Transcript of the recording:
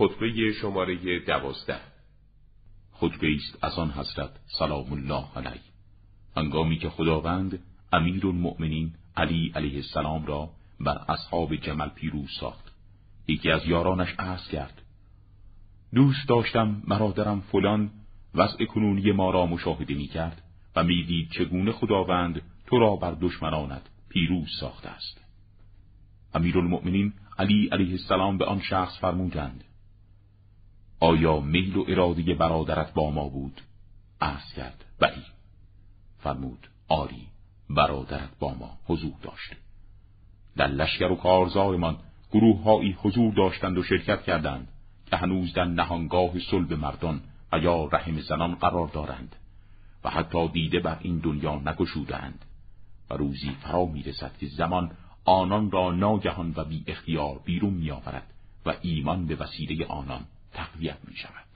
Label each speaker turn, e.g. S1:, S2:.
S1: خطبه شماره دوازده.
S2: خطبه است از آن حضرت سلام الله علیه. هنگامی که خداوند امیر المؤمنین علی علیه السلام را بر اصحاب جمل پیروز ساخت. یکی از یارانش عرض کرد دوست داشتم مرادرم فلان وضع کنونی ما را مشاهده می کرد و می‌دید چگونه خداوند تو را بر دشمنانت پیروز ساخته است. امیرالمؤمنین علی علیه السلام به آن شخص فرمودند آیا میل و اراده برادرت با ما بود؟ عرض کرد. بلی فرمود. آری برادرت با ما حضور داشت. در لشکر و کارزارمان گروههایی حضور داشتند و شرکت کردند که هنوز در نهانگاه صلب مردان و یا رحم زنان قرار دارند و حتی دیده بر این دنیا نگشودند و روزی فرا می‌رسد که زمان آنان را ناگهان و بی اختیار بیرون میآورد و ایمان به وسیله آنان تقویت می شود.